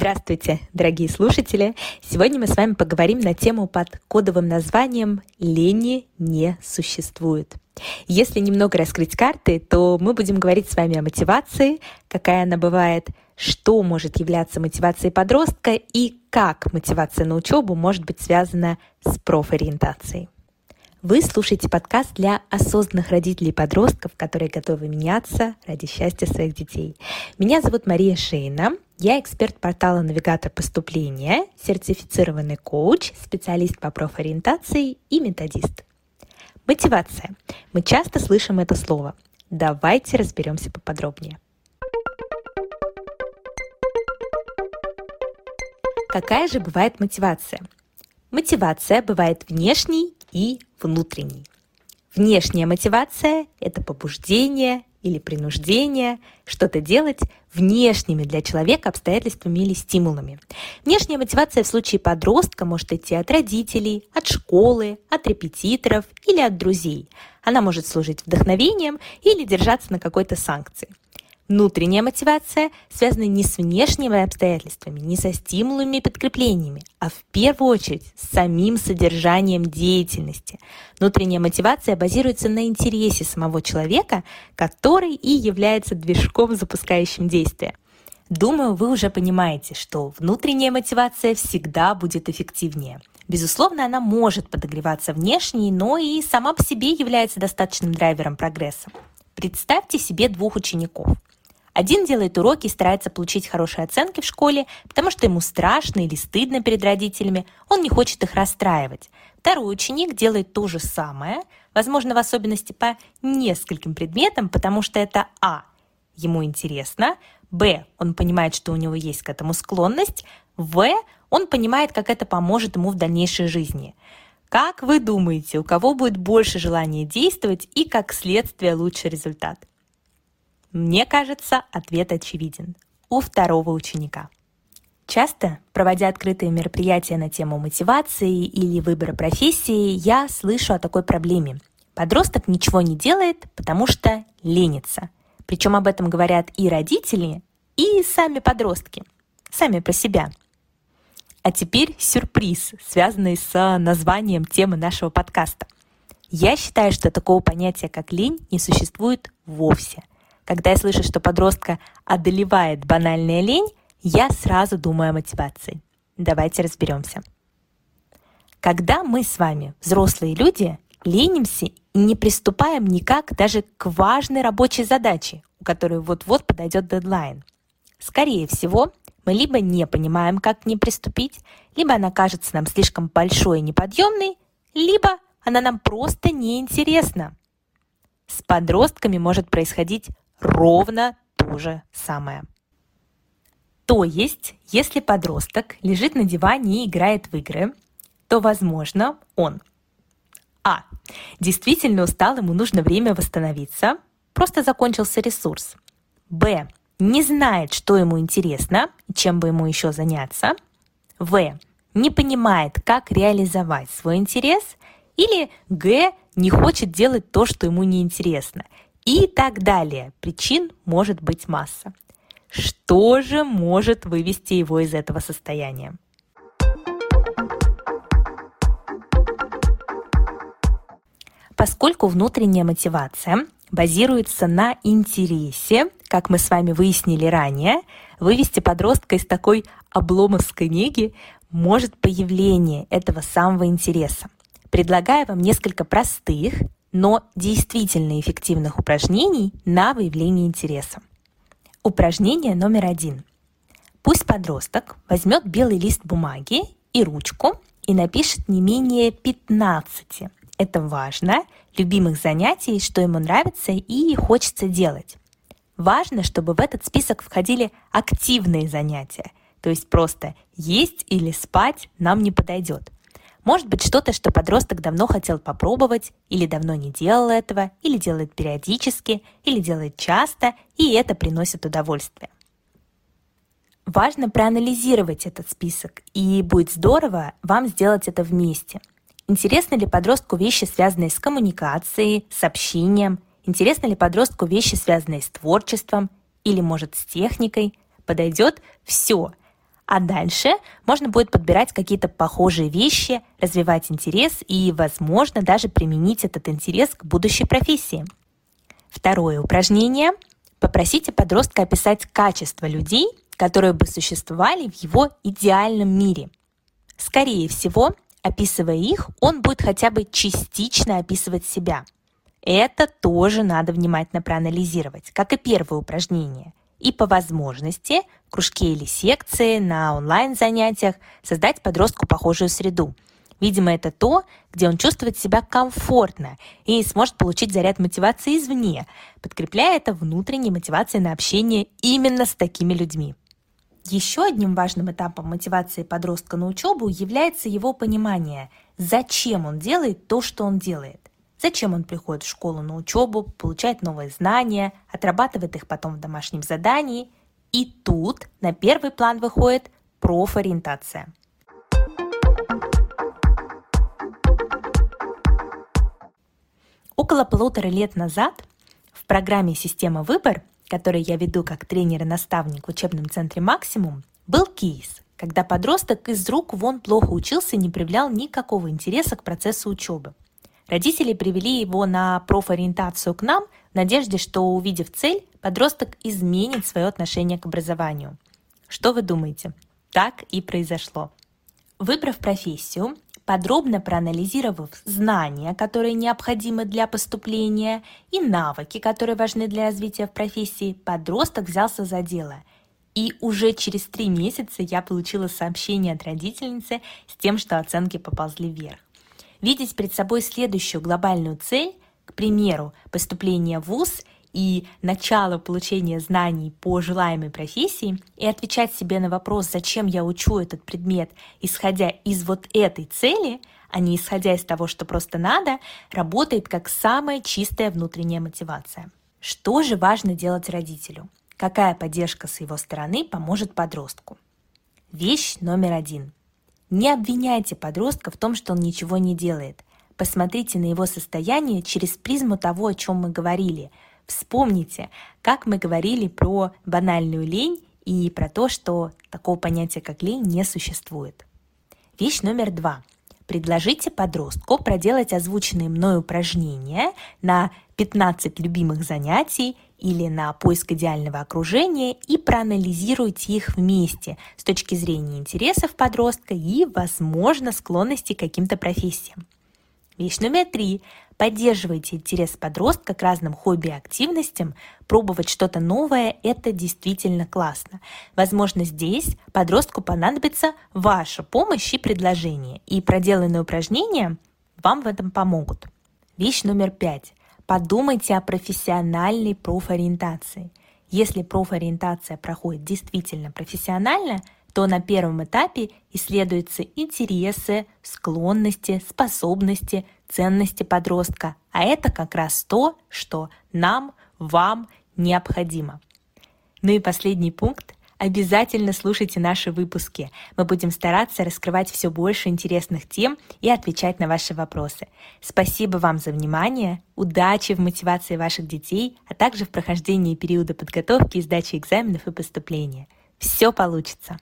Здравствуйте, дорогие слушатели! Сегодня мы с вами поговорим на тему под кодовым названием «Лени не существует». Если немного раскрыть карты, то мы будем говорить с вами о мотивации, какая она бывает, что может являться мотивацией подростка и как мотивация на учебу может быть связана с профориентацией. Вы слушаете подкаст для осознанных родителей подростков, которые готовы меняться ради счастья своих детей. Меня зовут Мария Шейна. Я эксперт портала «Навигатор поступления», сертифицированный коуч, специалист по профориентации и методист. Мотивация. Мы часто слышим это слово. Давайте разберемся поподробнее. Какая же бывает мотивация? Мотивация бывает внешней и внутренней. Внешняя мотивация – это побуждение или принуждение что-то делать внешними для человека обстоятельствами или стимулами. Внешняя мотивация в случае подростка может идти от родителей, от школы, от репетиторов или от друзей. Она может служить вдохновением или держаться на какой-то санкции – Внутренняя мотивация связана не с внешними обстоятельствами, не со стимулами и подкреплениями, а в первую очередь с самим содержанием деятельности. Внутренняя мотивация базируется на интересе самого человека, который и является движком, запускающим действие. Думаю, вы уже понимаете, что внутренняя мотивация всегда будет эффективнее. Безусловно, она может подогреваться внешней, но и сама по себе является достаточным драйвером прогресса. Представьте себе двух учеников – один делает уроки и старается получить хорошие оценки в школе, потому что ему страшно или стыдно перед родителями, он не хочет их расстраивать. Второй ученик делает то же самое, возможно, в особенности по нескольким предметам, потому что это А. Ему интересно, Б. Он понимает, что у него есть к этому склонность, В. Он понимает, как это поможет ему в дальнейшей жизни. Как вы думаете, у кого будет больше желания действовать и, как следствие, лучший результат? Мне кажется, ответ очевиден. У второго ученика. Часто, проводя открытые мероприятия на тему мотивации или выбора профессии, я слышу о такой проблеме. Подросток ничего не делает, потому что ленится. Причем об этом говорят и родители, и сами подростки. Сами про себя. А теперь сюрприз, связанный с названием темы нашего подкаста. Я считаю, что такого понятия, как лень, не существует вовсе – когда я слышу, что подростка одолевает банальная лень, я сразу думаю о мотивации. Давайте разберемся. Когда мы с вами, взрослые люди, ленимся и не приступаем никак даже к важной рабочей задаче, у которой вот-вот подойдет дедлайн. Скорее всего, мы либо не понимаем, как к ней приступить, либо она кажется нам слишком большой и неподъемной, либо она нам просто неинтересна. С подростками может происходить ровно то же самое. То есть, если подросток лежит на диване и играет в игры, то, возможно, он А. Действительно устал, ему нужно время восстановиться, просто закончился ресурс. Б. Не знает, что ему интересно чем бы ему еще заняться. В. Не понимает, как реализовать свой интерес. Или Г. Не хочет делать то, что ему неинтересно и так далее. Причин может быть масса. Что же может вывести его из этого состояния? Поскольку внутренняя мотивация базируется на интересе, как мы с вами выяснили ранее, вывести подростка из такой обломовской неги может появление этого самого интереса. Предлагаю вам несколько простых но действительно эффективных упражнений на выявление интереса. Упражнение номер один. Пусть подросток возьмет белый лист бумаги и ручку и напишет не менее 15. Это важно, любимых занятий, что ему нравится и хочется делать. Важно, чтобы в этот список входили активные занятия, то есть просто есть или спать нам не подойдет – может быть что-то, что подросток давно хотел попробовать, или давно не делал этого, или делает периодически, или делает часто, и это приносит удовольствие. Важно проанализировать этот список, и будет здорово вам сделать это вместе. Интересны ли подростку вещи, связанные с коммуникацией, с общением? Интересны ли подростку вещи, связанные с творчеством или, может, с техникой? Подойдет все. А дальше можно будет подбирать какие-то похожие вещи, развивать интерес и, возможно, даже применить этот интерес к будущей профессии. Второе упражнение. Попросите подростка описать качества людей, которые бы существовали в его идеальном мире. Скорее всего, описывая их, он будет хотя бы частично описывать себя. Это тоже надо внимательно проанализировать, как и первое упражнение. И по возможности в кружке или секции, на онлайн-занятиях создать подростку похожую среду. Видимо, это то, где он чувствует себя комфортно и сможет получить заряд мотивации извне, подкрепляя это внутренней мотивацией на общение именно с такими людьми. Еще одним важным этапом мотивации подростка на учебу является его понимание, зачем он делает то, что он делает. Зачем он приходит в школу на учебу, получает новые знания, отрабатывает их потом в домашнем задании. И тут на первый план выходит профориентация. Около полутора лет назад в программе «Система выбор», которую я веду как тренер и наставник в учебном центре «Максимум», был кейс, когда подросток из рук вон плохо учился и не проявлял никакого интереса к процессу учебы – Родители привели его на профориентацию к нам в надежде, что, увидев цель, подросток изменит свое отношение к образованию. Что вы думаете? Так и произошло. Выбрав профессию, подробно проанализировав знания, которые необходимы для поступления, и навыки, которые важны для развития в профессии, подросток взялся за дело. И уже через три месяца я получила сообщение от родительницы с тем, что оценки поползли вверх видеть перед собой следующую глобальную цель, к примеру, поступление в ВУЗ и начало получения знаний по желаемой профессии, и отвечать себе на вопрос, зачем я учу этот предмет, исходя из вот этой цели, а не исходя из того, что просто надо, работает как самая чистая внутренняя мотивация. Что же важно делать родителю? Какая поддержка с его стороны поможет подростку? Вещь номер один. Не обвиняйте подростка в том, что он ничего не делает. Посмотрите на его состояние через призму того, о чем мы говорили. Вспомните, как мы говорили про банальную лень и про то, что такого понятия, как лень, не существует. Вещь номер два. Предложите подростку проделать озвученные мной упражнения на 15 любимых занятий или на поиск идеального окружения и проанализируйте их вместе с точки зрения интересов подростка и, возможно, склонности к каким-то профессиям. Вещь номер три. Поддерживайте интерес подростка к разным хобби и активностям. Пробовать что-то новое – это действительно классно. Возможно, здесь подростку понадобится ваша помощь и предложение, и проделанные упражнения вам в этом помогут. Вещь номер пять. Подумайте о профессиональной профориентации. Если профориентация проходит действительно профессионально, то на первом этапе исследуются интересы, склонности, способности, ценности подростка. А это как раз то, что нам, вам необходимо. Ну и последний пункт Обязательно слушайте наши выпуски. Мы будем стараться раскрывать все больше интересных тем и отвечать на ваши вопросы. Спасибо вам за внимание, удачи в мотивации ваших детей, а также в прохождении периода подготовки и сдачи экзаменов и поступления. Все получится!